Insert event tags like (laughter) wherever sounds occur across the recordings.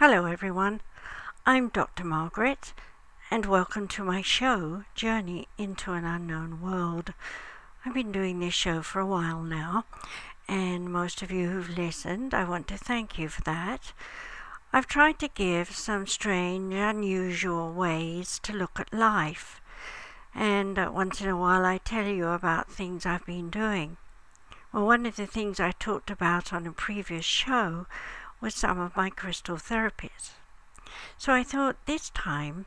Hello, everyone. I'm Dr. Margaret, and welcome to my show, Journey into an Unknown World. I've been doing this show for a while now, and most of you who've listened, I want to thank you for that. I've tried to give some strange, unusual ways to look at life, and uh, once in a while I tell you about things I've been doing. Well, one of the things I talked about on a previous show with some of my crystal therapies. So I thought this time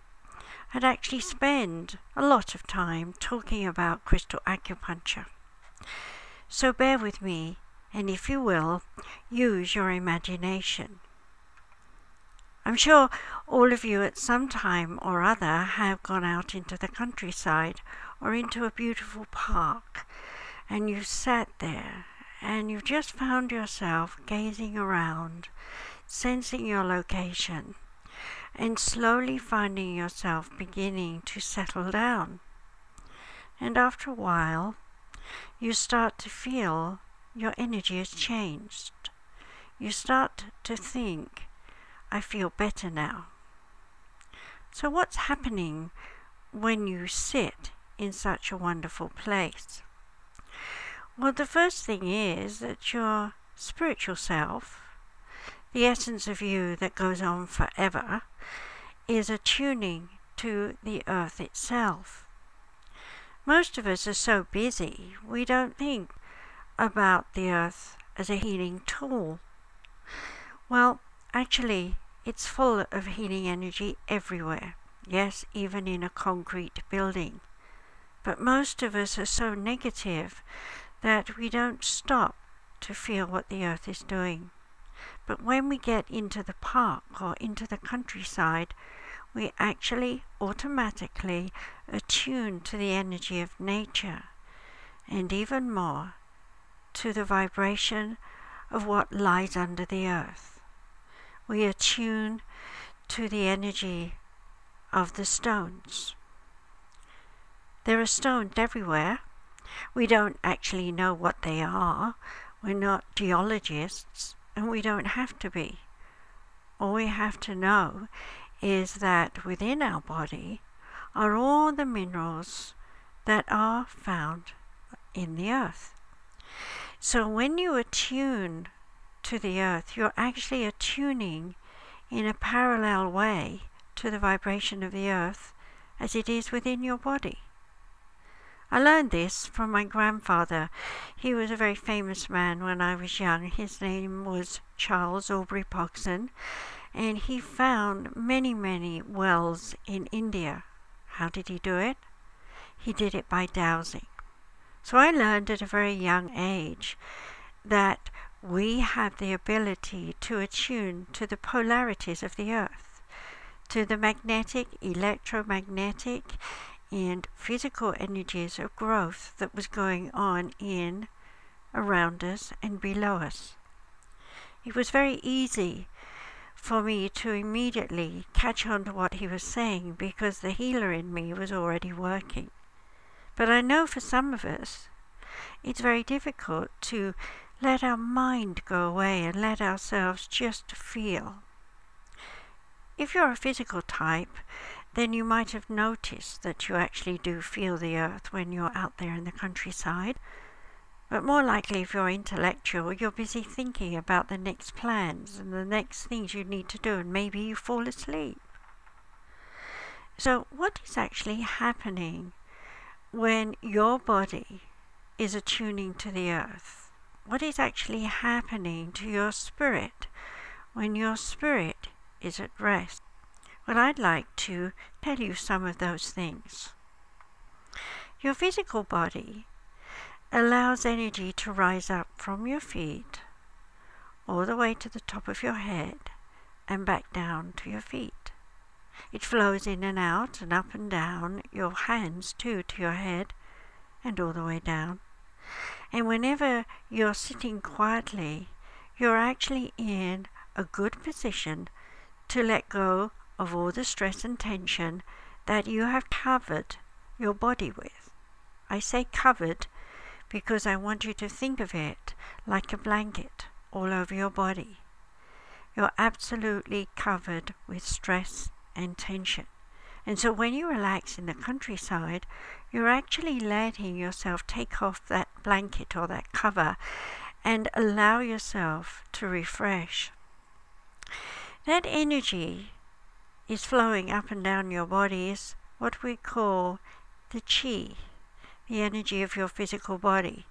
I'd actually spend a lot of time talking about crystal acupuncture. So bear with me, and if you will, use your imagination. I'm sure all of you at some time or other have gone out into the countryside or into a beautiful park and you sat there and you've just found yourself gazing around, sensing your location, and slowly finding yourself beginning to settle down. And after a while, you start to feel your energy has changed. You start to think, I feel better now. So, what's happening when you sit in such a wonderful place? Well, the first thing is that your spiritual self, the essence of you that goes on forever, is attuning to the earth itself. Most of us are so busy, we don't think about the earth as a healing tool. Well, actually, it's full of healing energy everywhere. Yes, even in a concrete building. But most of us are so negative that we don't stop to feel what the earth is doing. But when we get into the park or into the countryside, we actually automatically attune to the energy of nature and even more to the vibration of what lies under the earth. We attune to the energy of the stones. There are stones everywhere we don't actually know what they are. We're not geologists, and we don't have to be. All we have to know is that within our body are all the minerals that are found in the earth. So when you attune to the earth, you're actually attuning in a parallel way to the vibration of the earth as it is within your body. I learned this from my grandfather. He was a very famous man when I was young. His name was Charles Aubrey Pogson, and he found many, many wells in India. How did he do it? He did it by dowsing. So I learned at a very young age that we have the ability to attune to the polarities of the earth, to the magnetic, electromagnetic, and physical energies of growth that was going on in, around us, and below us. It was very easy for me to immediately catch on to what he was saying because the healer in me was already working. But I know for some of us, it's very difficult to let our mind go away and let ourselves just feel. If you're a physical type, then you might have noticed that you actually do feel the earth when you're out there in the countryside. But more likely, if you're intellectual, you're busy thinking about the next plans and the next things you need to do, and maybe you fall asleep. So, what is actually happening when your body is attuning to the earth? What is actually happening to your spirit when your spirit is at rest? Well, I'd like to tell you some of those things. Your physical body allows energy to rise up from your feet all the way to the top of your head and back down to your feet. It flows in and out and up and down your hands too to your head and all the way down. And whenever you're sitting quietly, you're actually in a good position to let go of all the stress and tension that you have covered your body with. I say covered because I want you to think of it like a blanket all over your body. you're absolutely covered with stress and tension. And so when you relax in the countryside, you're actually letting yourself take off that blanket or that cover and allow yourself to refresh. That energy is flowing up and down your body is what we call the chi, the energy of your physical body.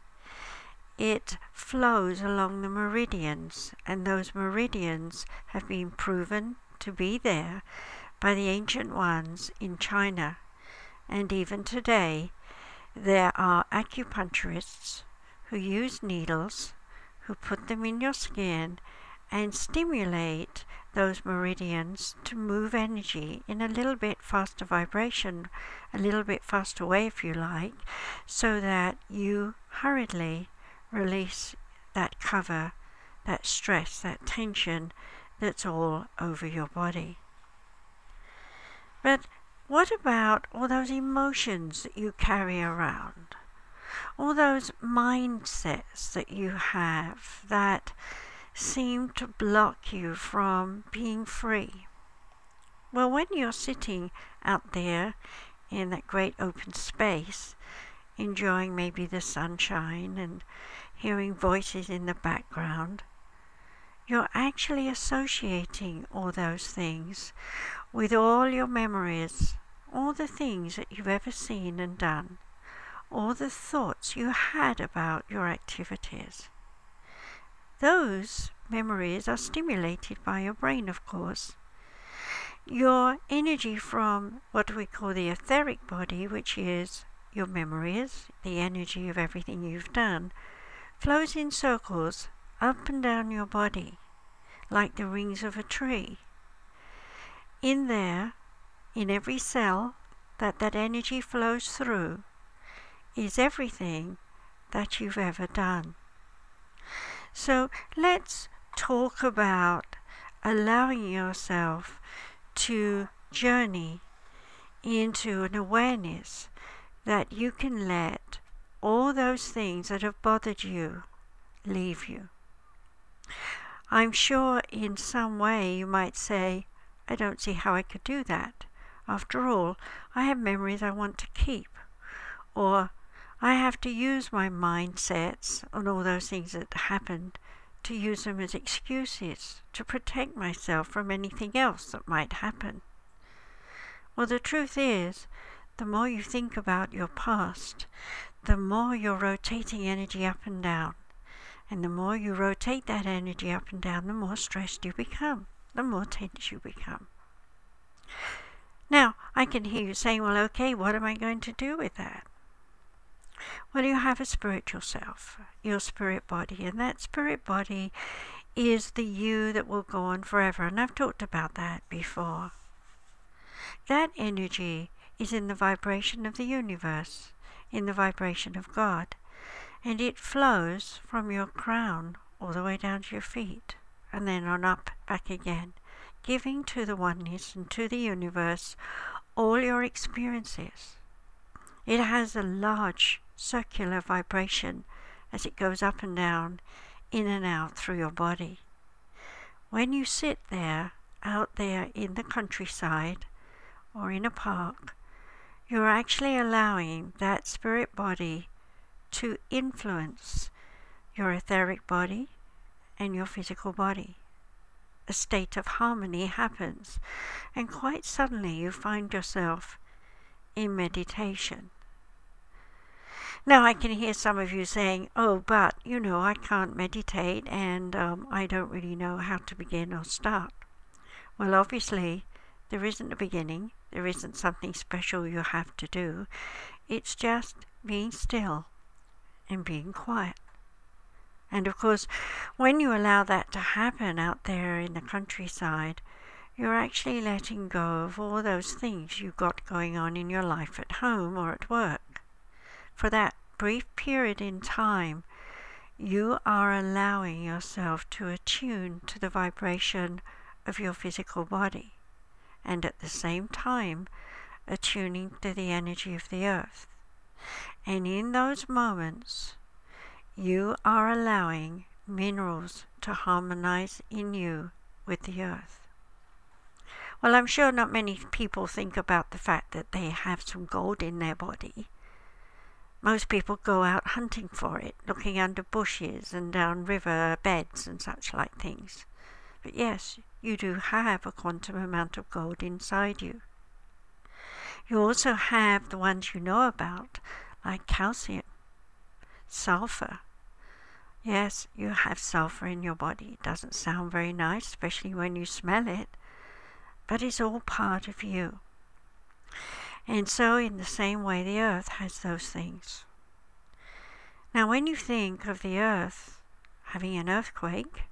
It flows along the meridians, and those meridians have been proven to be there by the ancient ones in China. And even today, there are acupuncturists who use needles, who put them in your skin and stimulate those meridians to move energy in a little bit faster vibration, a little bit faster way, if you like, so that you hurriedly release that cover, that stress, that tension that's all over your body. But what about all those emotions that you carry around? All those mindsets that you have that seem to block you from being free? Well, when you're sitting out there in that great open space, enjoying maybe the sunshine and hearing voices in the background, you're actually associating all those things with all your memories, all the things that you've ever seen and done, all the thoughts you had about your activities. Those memories are stimulated by your brain, of course. Your energy from what we call the etheric body, which is your memories, the energy of everything you've done, flows in circles up and down your body like the rings of a tree. In there, in every cell that that energy flows through, is everything that you've ever done. So let's talk about allowing yourself to journey into an awareness that you can let all those things that have bothered you leave you. I'm sure in some way you might say, I don't see how I could do that. After all, I have memories I want to keep. Or I have to use my mindsets on all those things that happened to use them as excuses to protect myself from anything else that might happen. Well, the truth is, the more you think about your past, the more you're rotating energy up and down. And the more you rotate that energy up and down, the more stressed you become, the more tense you become. Now, I can hear you saying, well, okay, what am I going to do with that? Well, you have a spiritual self, your spirit body, and that spirit body is the you that will go on forever. And I've talked about that before. That energy is in the vibration of the universe, in the vibration of God, and it flows from your crown all the way down to your feet, and then on up back again, giving to the oneness and to the universe all your experiences. It has a large circular vibration as it goes up and down, in and out through your body. When you sit there, out there in the countryside or in a park, you're actually allowing that spirit body to influence your etheric body and your physical body. A state of harmony happens, and quite suddenly you find yourself in meditation. Now, I can hear some of you saying, oh, but, you know, I can't meditate and um, I don't really know how to begin or start. Well, obviously, there isn't a beginning, there isn't something special you have to do. It's just being still and being quiet. And of course, when you allow that to happen out there in the countryside, you're actually letting go of all those things you've got going on in your life at home or at work for that brief period in time, you are allowing yourself to attune to the vibration of your physical body and at the same time attuning to the energy of the earth. And in those moments, you are allowing minerals to harmonize in you with the earth. Well, I'm sure not many people think about the fact that they have some gold in their body. Most people go out hunting for it, looking under bushes and down river beds and such like things. But yes, you do have a quantum amount of gold inside you. You also have the ones you know about, like calcium, sulfur. Yes, you have sulfur in your body. It doesn't sound very nice, especially when you smell it, but it's all part of you. And so, in the same way, the earth has those things. Now, when you think of the earth having an earthquake,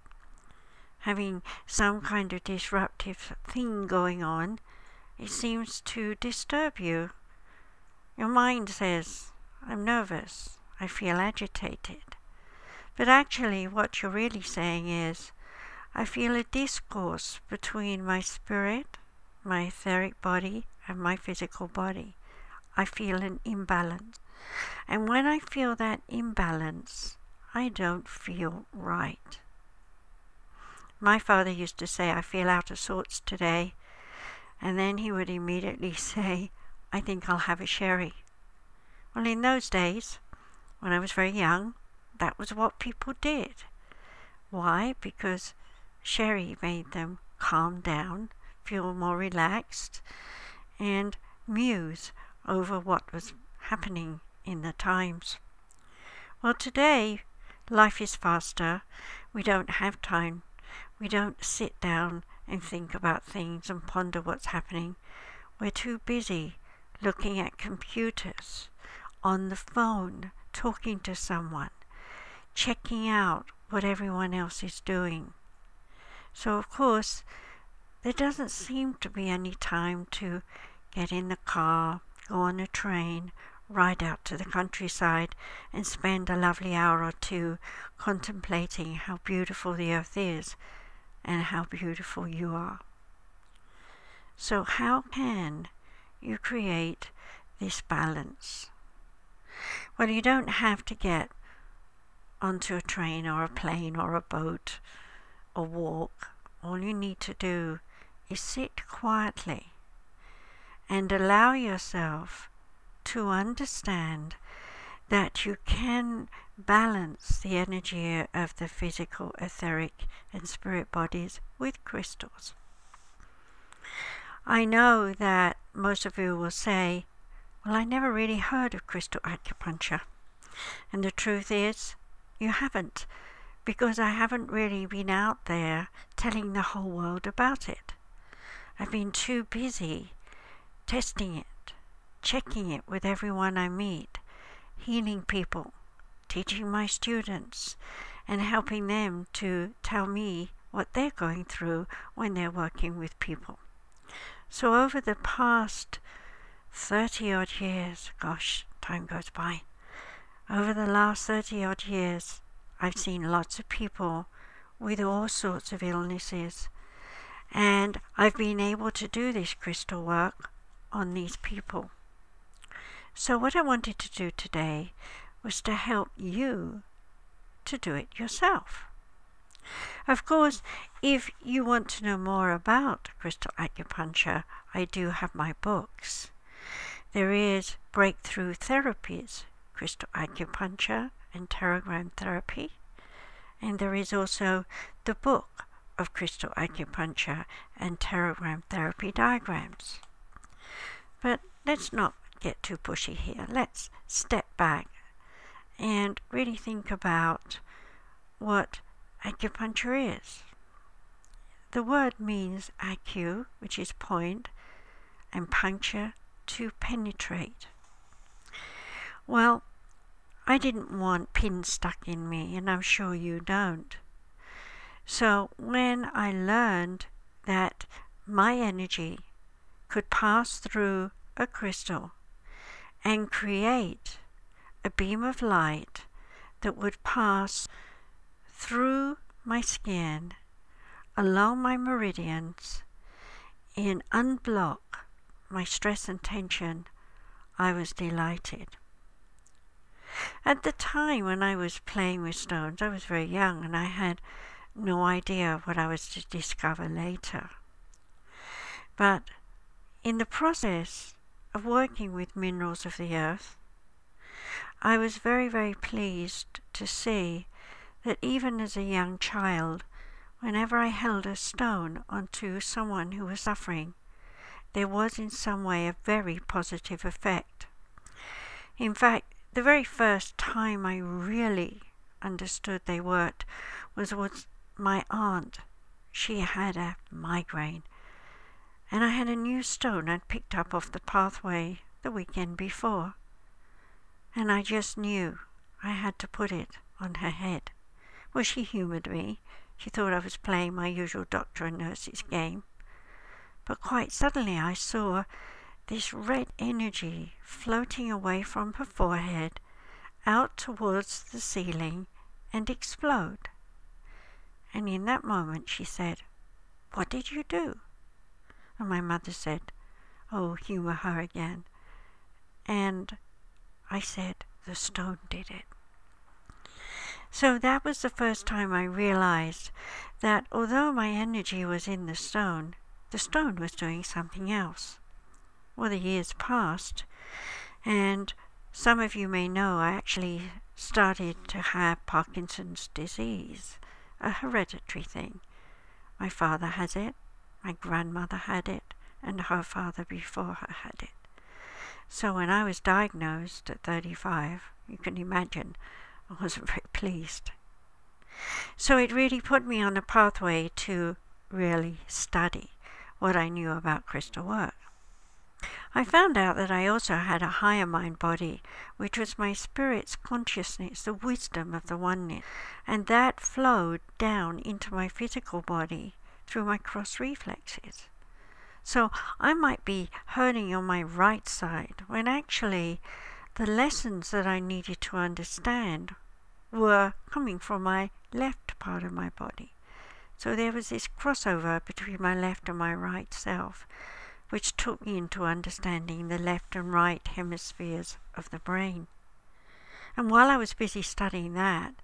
having some kind of disruptive thing going on, it seems to disturb you. Your mind says, I'm nervous, I feel agitated. But actually, what you're really saying is, I feel a discourse between my spirit, my etheric body, my physical body. I feel an imbalance. And when I feel that imbalance, I don't feel right. My father used to say, I feel out of sorts today. And then he would immediately (laughs) say, I think I'll have a sherry. Well, in those days, when I was very young, that was what people did. Why? Because sherry made them calm down, feel more relaxed, and muse over what was happening in the times. Well, today, life is faster. We don't have time we don't sit down and think about things and ponder what's happening. We're too busy looking at computers, on the phone, talking to someone, checking out what everyone else is doing. So, of course, there doesn't seem to be any time to get in the car, go on a train, ride out to the countryside, and spend a lovely hour or two contemplating how beautiful the earth is and how beautiful you are. So, how can you create this balance? Well, you don't have to get onto a train or a plane or a boat or walk. All you need to do is sit quietly and allow yourself to understand that you can balance the energy of the physical, etheric, and spirit bodies with crystals. I know that most of you will say, Well, I never really heard of crystal acupuncture. And the truth is, you haven't, because I haven't really been out there telling the whole world about it. I've been too busy testing it, checking it with everyone I meet, healing people, teaching my students, and helping them to tell me what they're going through when they're working with people. So, over the past 30 odd years, gosh, time goes by, over the last 30 odd years, I've seen lots of people with all sorts of illnesses, and I've been able to do this crystal work on these people. So, what I wanted to do today was to help you to do it yourself. Of course, if you want to know more about crystal acupuncture, I do have my books. There is Breakthrough Therapies, Crystal Acupuncture and Pterogram Therapy. And there is also the book of crystal acupuncture and pterogram therapy diagrams. But let's not get too pushy here. Let's step back and really think about what acupuncture is. The word means acu, which is point, and puncture, to penetrate. Well, I didn't want pins stuck in me, and I'm sure you don't. So when I learned that my energy could pass through a crystal and create a beam of light that would pass through my skin, along my meridians, and unblock my stress and tension, I was delighted. At the time when I was playing with stones, I was very young and I had no idea what I was to discover later. But in the process of working with minerals of the earth, I was very, very pleased to see that even as a young child, whenever I held a stone onto someone who was suffering, there was in some way a very positive effect. In fact, the very first time I really understood they worked was with my aunt. She had a migraine, and I had a new stone I'd picked up off the pathway the weekend before, and I just knew I had to put it on her head. Well, she humoured me. She thought I was playing my usual doctor and nurse's game. But quite suddenly I saw this red energy floating away from her forehead out towards the ceiling and explode. And in that moment she said, What did you do? And my mother said, Oh, humour her again. And I said, The stone did it. So that was the first time I realized that although my energy was in the stone, the stone was doing something else. Well, the years passed, and some of you may know I actually started to have Parkinson's disease, a hereditary thing. My father has it, my grandmother had it, and her father before her had it. So when I was diagnosed at 35, you can imagine I wasn't very pleased. So it really put me on a pathway to really study what I knew about crystal work. I found out that I also had a higher mind body, which was my spirit's consciousness, the wisdom of the oneness, and that flowed down into my physical body through my cross reflexes. So I might be hurting on my right side when actually the lessons that I needed to understand were coming from my left part of my body. So there was this crossover between my left and my right self, which took me into understanding the left and right hemispheres of the brain. And while I was busy studying that,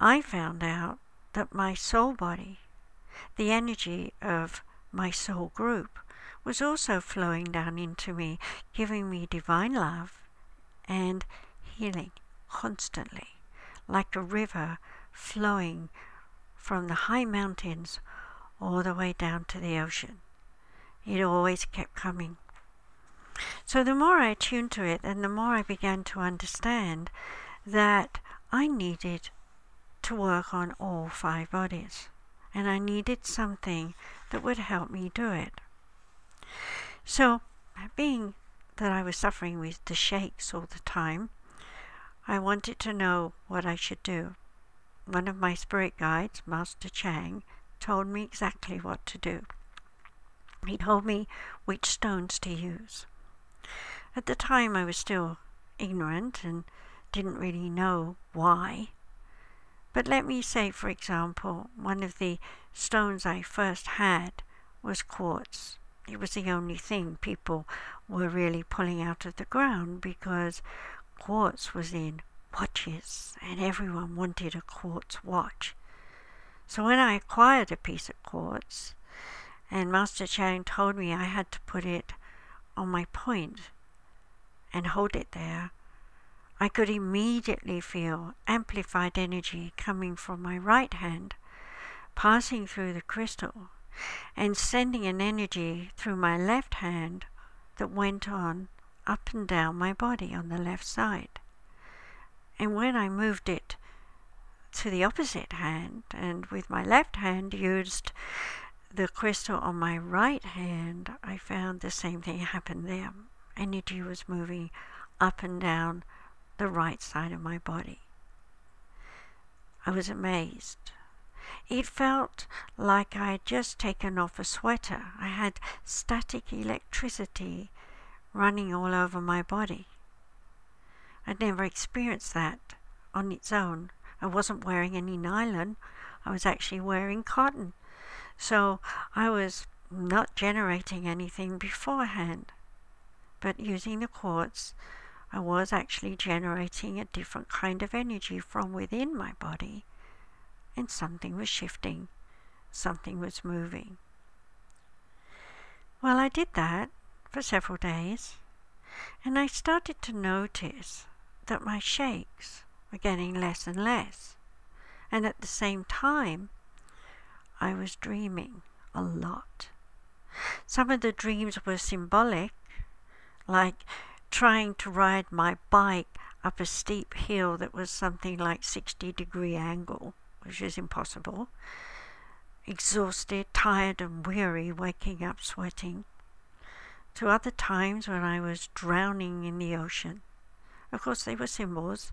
I found out that my soul body, the energy of my soul group, was also flowing down into me, giving me divine love and healing constantly like a river flowing from the high mountains all the way down to the ocean. It always kept coming. So the more I tuned to it, and the more I began to understand that I needed to work on all five bodies, and I needed something that would help me do it. So, being that I was suffering with the shakes all the time, I wanted to know what I should do. One of my spirit guides, Master Chang, told me exactly what to do. He told me which stones to use. At the time, I was still ignorant and didn't really know why. But let me say, for example, one of the stones I first had was quartz. It was the only thing people were really pulling out of the ground because quartz was in watches, and everyone wanted a quartz watch. So when I acquired a piece of quartz, and Master Chang told me I had to put it on my point and hold it there, I could immediately feel amplified energy coming from my right hand, passing through the crystal, and sending an energy through my left hand that went on up and down my body on the left side. And when I moved it to the opposite hand and with my left hand used the crystal on my right hand, I found the same thing happened there. Energy was moving up and down the right side of my body. I was amazed. It felt like I had just taken off a sweater. I had static electricity running all over my body. I'd never experienced that on its own. I wasn't wearing any nylon, I was actually wearing cotton. So I was not generating anything beforehand. But using the quartz, I was actually generating a different kind of energy from within my body and something was shifting, something was moving. Well, I did that for several days, and I started to notice that my shakes were getting less and less. And at the same time, I was dreaming a lot. Some of the dreams were symbolic, like trying to ride my bike up a steep hill that was something like 60 degree angle, which is impossible. Exhausted, tired, and weary, waking up sweating. To other times when I was drowning in the ocean. Of course, they were symbols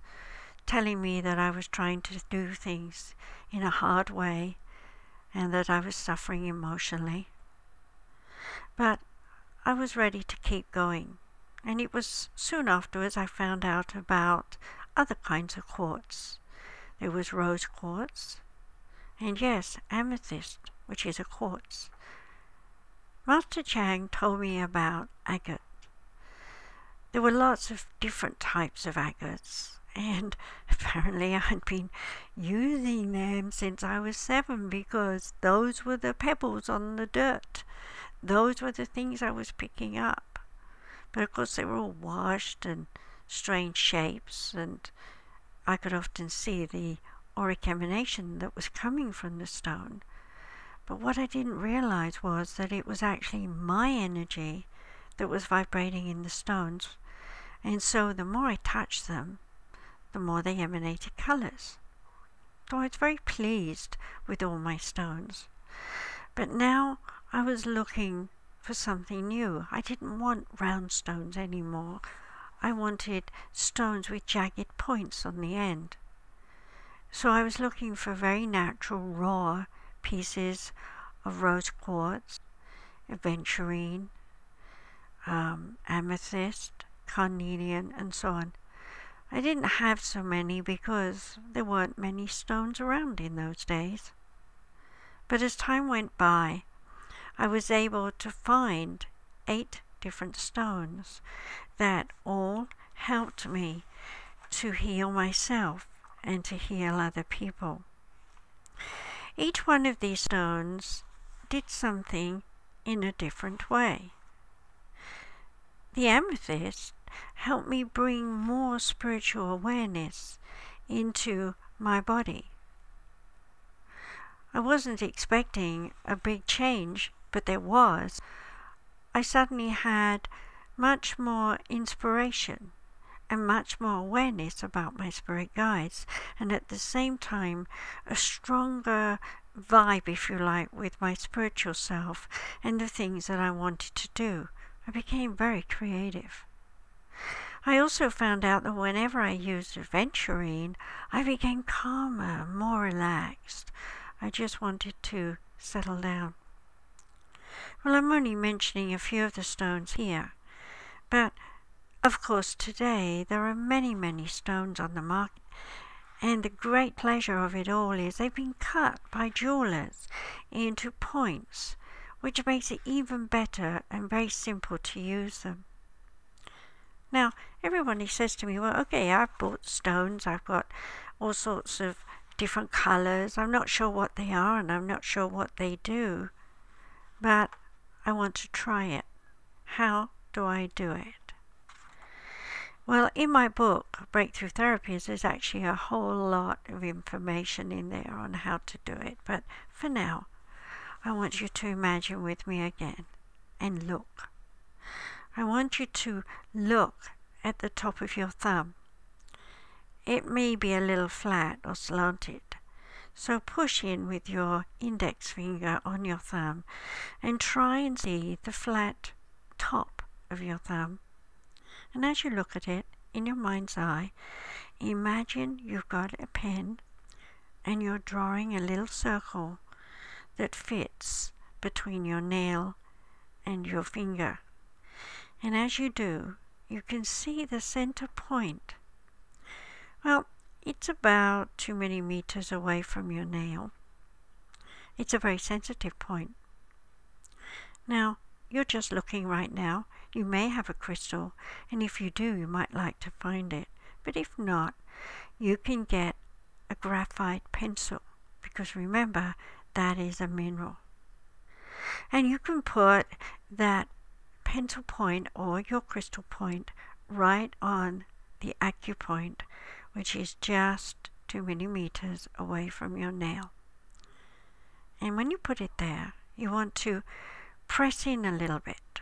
telling me that I was trying to do things in a hard way and that I was suffering emotionally. But I was ready to keep going, and it was soon afterwards I found out about other kinds of quartz. There was rose quartz, and yes, amethyst, which is a quartz. Master Chang told me about agate. There were lots of different types of agates, and (laughs) apparently I'd been using them since I was seven because those were the pebbles on the dirt. Those were the things I was picking up. But of course, they were all washed and strange shapes, and I could often see the auric emanation that was coming from the stone. But what I didn't realize was that it was actually my energy that was vibrating in the stones. And so the more I touched them, the more they emanated colours. So I was very pleased with all my stones. But now I was looking for something new. I didn't want round stones anymore. I wanted stones with jagged points on the end. So I was looking for very natural, raw pieces of rose quartz, aventurine, um, amethyst, carnelian, and so on. I didn't have so many because there weren't many stones around in those days. But as time went by, I was able to find eight different stones that all helped me to heal myself and to heal other people. Each one of these stones did something in a different way. The amethyst helped me bring more spiritual awareness into my body. I wasn't expecting a big change, but there was. I suddenly had much more inspiration and much more awareness about my spirit guides, and at the same time, a stronger vibe, if you like, with my spiritual self and the things that I wanted to do. I became very creative. I also found out that whenever I used aventurine, I became calmer, more relaxed. I just wanted to settle down. Well, I'm only mentioning a few of the stones here, but of course today there are many, many stones on the market, and the great pleasure of it all is they've been cut by jewelers into points, which makes it even better and very simple to use them. Now, everybody says to me, well, okay, I've bought stones, I've got all sorts of different colors. I'm not sure what they are and I'm not sure what they do, but I want to try it. How do I do it? Well, in my book, Breakthrough Therapies, there's actually a whole lot of information in there on how to do it. But for now, I want you to imagine with me again and look. I want you to look at the top of your thumb. It may be a little flat or slanted. So push in with your index finger on your thumb and try and see the flat top of your thumb. And as you look at it in your mind's eye, imagine you've got a pen and you're drawing a little circle that fits between your nail and your finger. And as you do, you can see the center point. Well, it's about two millimeters away from your nail. It's a very sensitive point. Now, you're just looking right now. You may have a crystal, and if you do, you might like to find it. But if not, you can get a graphite pencil because remember, that is a mineral. And you can put that pencil point or your crystal point right on the acupoint, which is just two millimeters away from your nail. And when you put it there, you want to press in a little bit,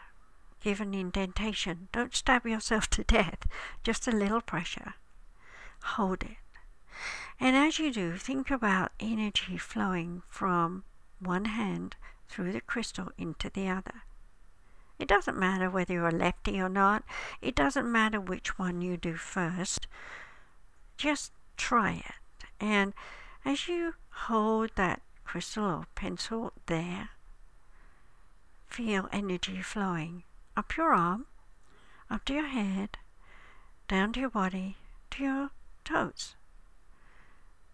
give an indentation. Don't stab yourself (laughs) to death, just a little pressure. Hold it. And as you do, think about energy flowing from one hand through the crystal into the other. It doesn't matter whether you're a lefty or not. It doesn't matter which one you do first. Just try it. And as you hold that crystal or pencil there, feel energy flowing up your arm, up to your head, down to your body, to your toes.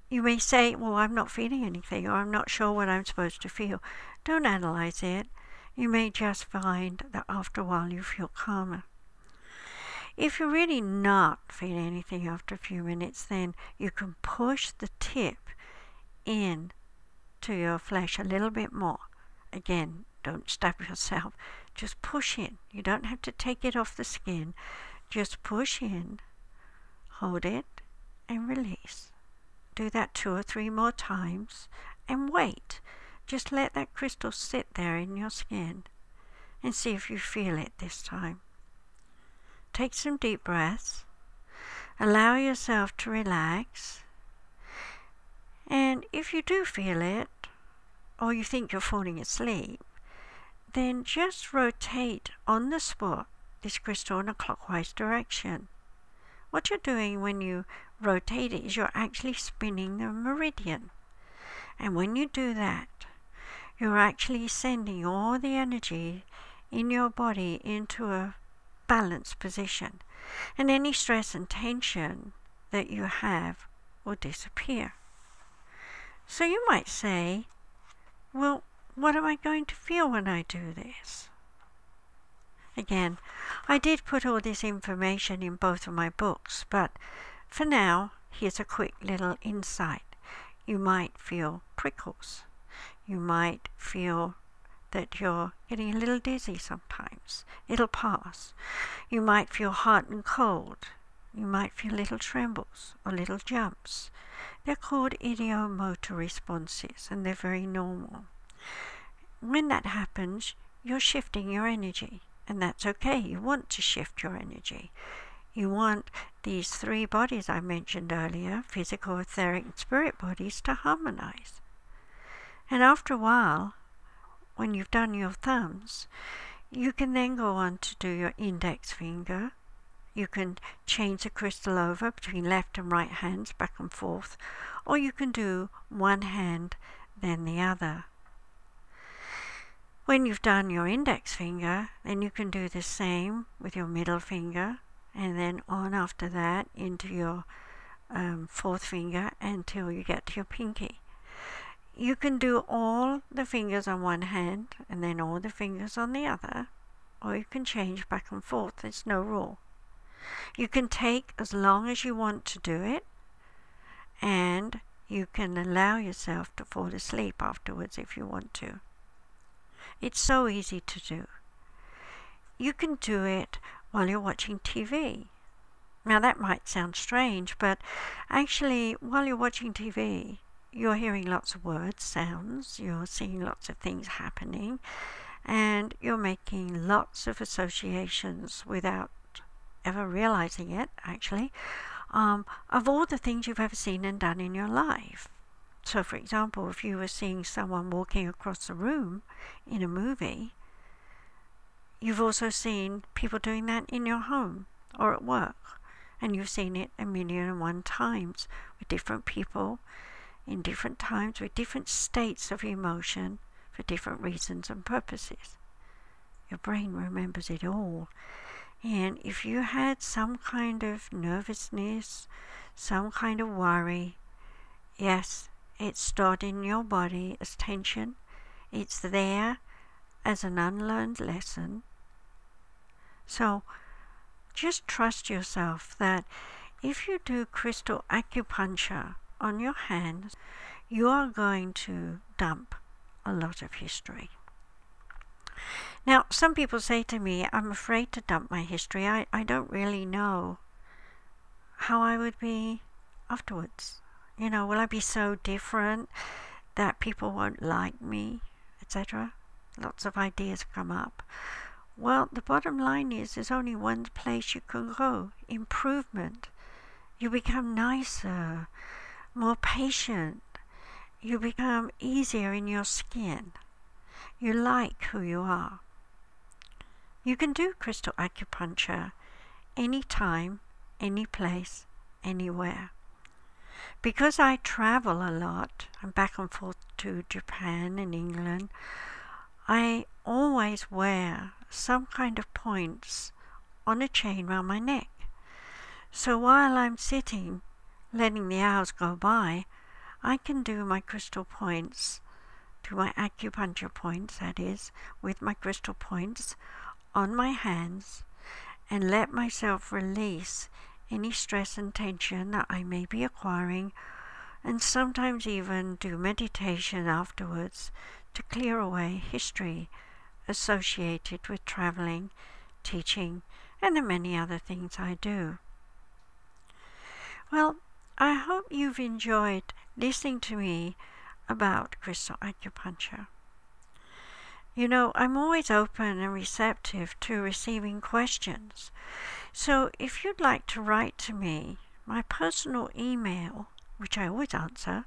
You may say, Well, I'm not feeling anything, or I'm not sure what I'm supposed to feel. Don't analyze it. You may just find that after a while you feel calmer. If you're really not feeling anything after a few minutes, then you can push the tip in to your flesh a little bit more. Again, don't stab yourself. Just push in. You don't have to take it off the skin. Just push in, hold it, and release. Do that two or three more times and wait. Just let that crystal sit there in your skin and see if you feel it this time. Take some deep breaths. Allow yourself to relax. And if you do feel it, or you think you're falling asleep, then just rotate on the spot this crystal in a clockwise direction. What you're doing when you rotate it is you're actually spinning the meridian. And when you do that, you're actually sending all the energy in your body into a balanced position. And any stress and tension that you have will disappear. So you might say, well, what am I going to feel when I do this? Again, I did put all this information in both of my books, but for now, here's a quick little insight. You might feel prickles. You might feel that you're getting a little dizzy sometimes. It'll pass. You might feel hot and cold. You might feel little trembles or little jumps. They're called ideomotor responses and they're very normal. When that happens, you're shifting your energy, and that's okay. You want to shift your energy. You want these three bodies I mentioned earlier physical, etheric, and spirit bodies to harmonize. And after a while, when you've done your thumbs, you can then go on to do your index finger. You can change the crystal over between left and right hands, back and forth, or you can do one hand, then the other. When you've done your index finger, then you can do the same with your middle finger, and then on after that into your um, fourth finger until you get to your pinky. You can do all the fingers on one hand and then all the fingers on the other, or you can change back and forth. There's no rule. You can take as long as you want to do it, and you can allow yourself to fall asleep afterwards if you want to. It's so easy to do. You can do it while you're watching TV. Now, that might sound strange, but actually, while you're watching TV, you're hearing lots of words, sounds, you're seeing lots of things happening, and you're making lots of associations without ever realizing it, actually, um, of all the things you've ever seen and done in your life. So, for example, if you were seeing someone walking across the room in a movie, You've also seen people doing that in your home or at work, and you've seen it a million and one times with different people in different times with different states of emotion for different reasons and purposes. Your brain remembers it all. And if you had some kind of nervousness, some kind of worry, yes, it's stored in your body as tension. It's there as an unlearned lesson so just trust yourself that if you do crystal acupuncture on your hands, you are going to dump a lot of history. Now, some people say to me, I'm afraid to dump my history. I, I don't really know how I would be afterwards. You know, will I be so different that people won't like me, etc.? Lots of ideas come up. Well, the bottom line is there's only one place you can go improvement. You become nicer, more patient. You become easier in your skin. You like who you are. You can do crystal acupuncture anytime, any place, anywhere. Because I travel a lot, I'm back and forth to Japan and England, I always wear some kind of points on a chain round my neck. So while I'm sitting, letting the hours go by, I can do my crystal points, do my acupuncture points, that is, with my crystal points on my hands and let myself release any stress and tension that I may be acquiring, and sometimes even do meditation afterwards to clear away history associated with traveling, teaching, and the many other things I do. Well, I hope you've enjoyed listening to me about crystal acupuncture. You know, I'm always open and receptive to receiving questions. So if you'd like to write to me, my personal email, which I always answer,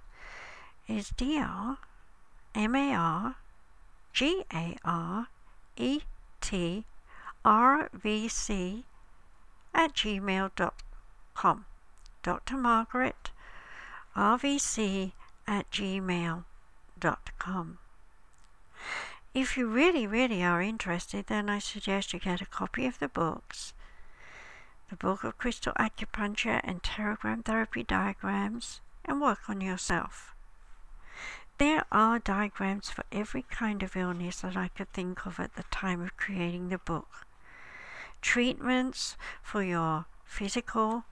is dr m a r g a r e t r v c at gmail.com. Dr. Margaret, rvc at gmail.com. If you really, really are interested, then I suggest you get a copy of the books the Book of Crystal Acupuncture and Pterogram Therapy Diagrams, and work on yourself. There are diagrams for every kind of illness that I could think of at the time of creating the book. Treatments for your physical,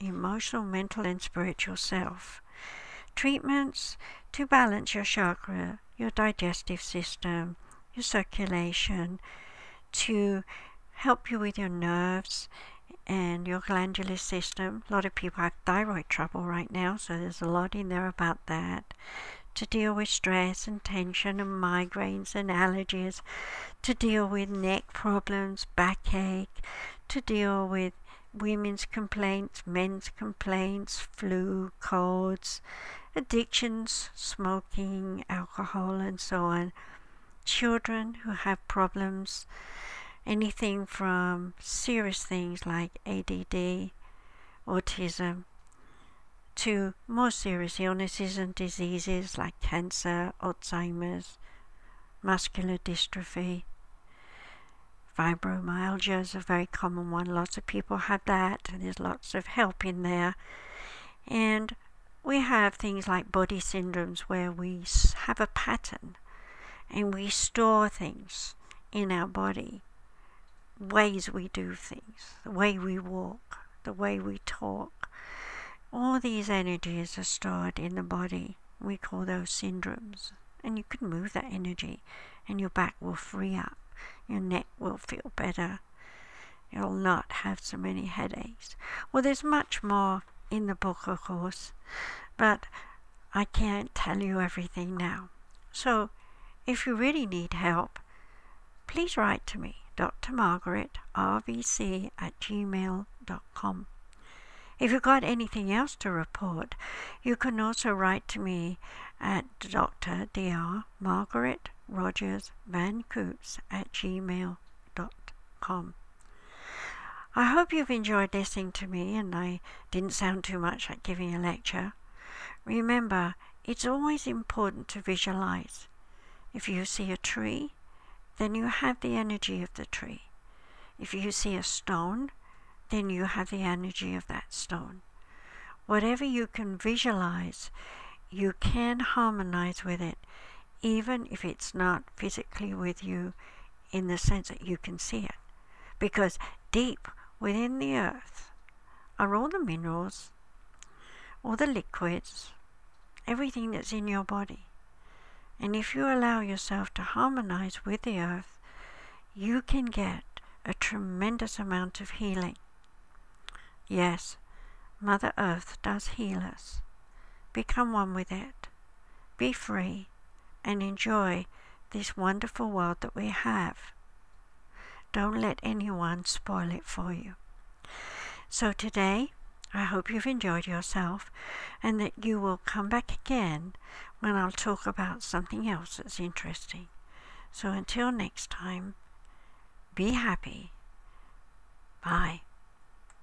emotional, mental, and spiritual self. Treatments to balance your chakra, your digestive system, your circulation, to help you with your nerves and your glandular system. A lot of people have thyroid trouble right now, so there's a lot in there about that. To deal with stress and tension and migraines and allergies, to deal with neck problems, backache, to deal with women's complaints, men's complaints, flu, colds, addictions, smoking, alcohol, and so on. Children who have problems, anything from serious things like ADD, autism, to more serious illnesses and diseases like cancer, Alzheimer's, muscular dystrophy, Fibromyalgia is a very common one. Lots of people have that. There's lots of help in there. And we have things like body syndromes where we have a pattern and we store things in our body, ways we do things, the way we walk, the way we talk. All these energies are stored in the body. We call those syndromes. And you can move that energy and your back will free up your neck will feel better. You'll not have so many headaches. Well, there's much more in the book, of course, but I can't tell you everything now. So, if you really need help, please write to me, Dr. Margaret, RVC at gmail.com. If you've got anything else to report, you can also write to me at Dr. Dr. Margaret Rogers Van Coots at gmail.com. I hope you've enjoyed listening to me and I didn't sound too much like giving a lecture. Remember, it's always important to visualize. If you see a tree, then you have the energy of the tree. If you see a stone, then you have the energy of that stone. Whatever you can visualize, you can harmonize with it even if it's not physically with you in the sense that you can see it. Because deep within the earth are all the minerals, all the liquids, everything that's in your body. And if you allow yourself to harmonize with the earth, you can get a tremendous amount of healing. Yes, Mother Earth does heal us. Become one with it. Be free and enjoy this wonderful world that we have. Don't let anyone spoil it for you. So today, I hope you've enjoyed yourself and that you will come back again when I'll talk about something else that's interesting. So until next time, be happy. Bye.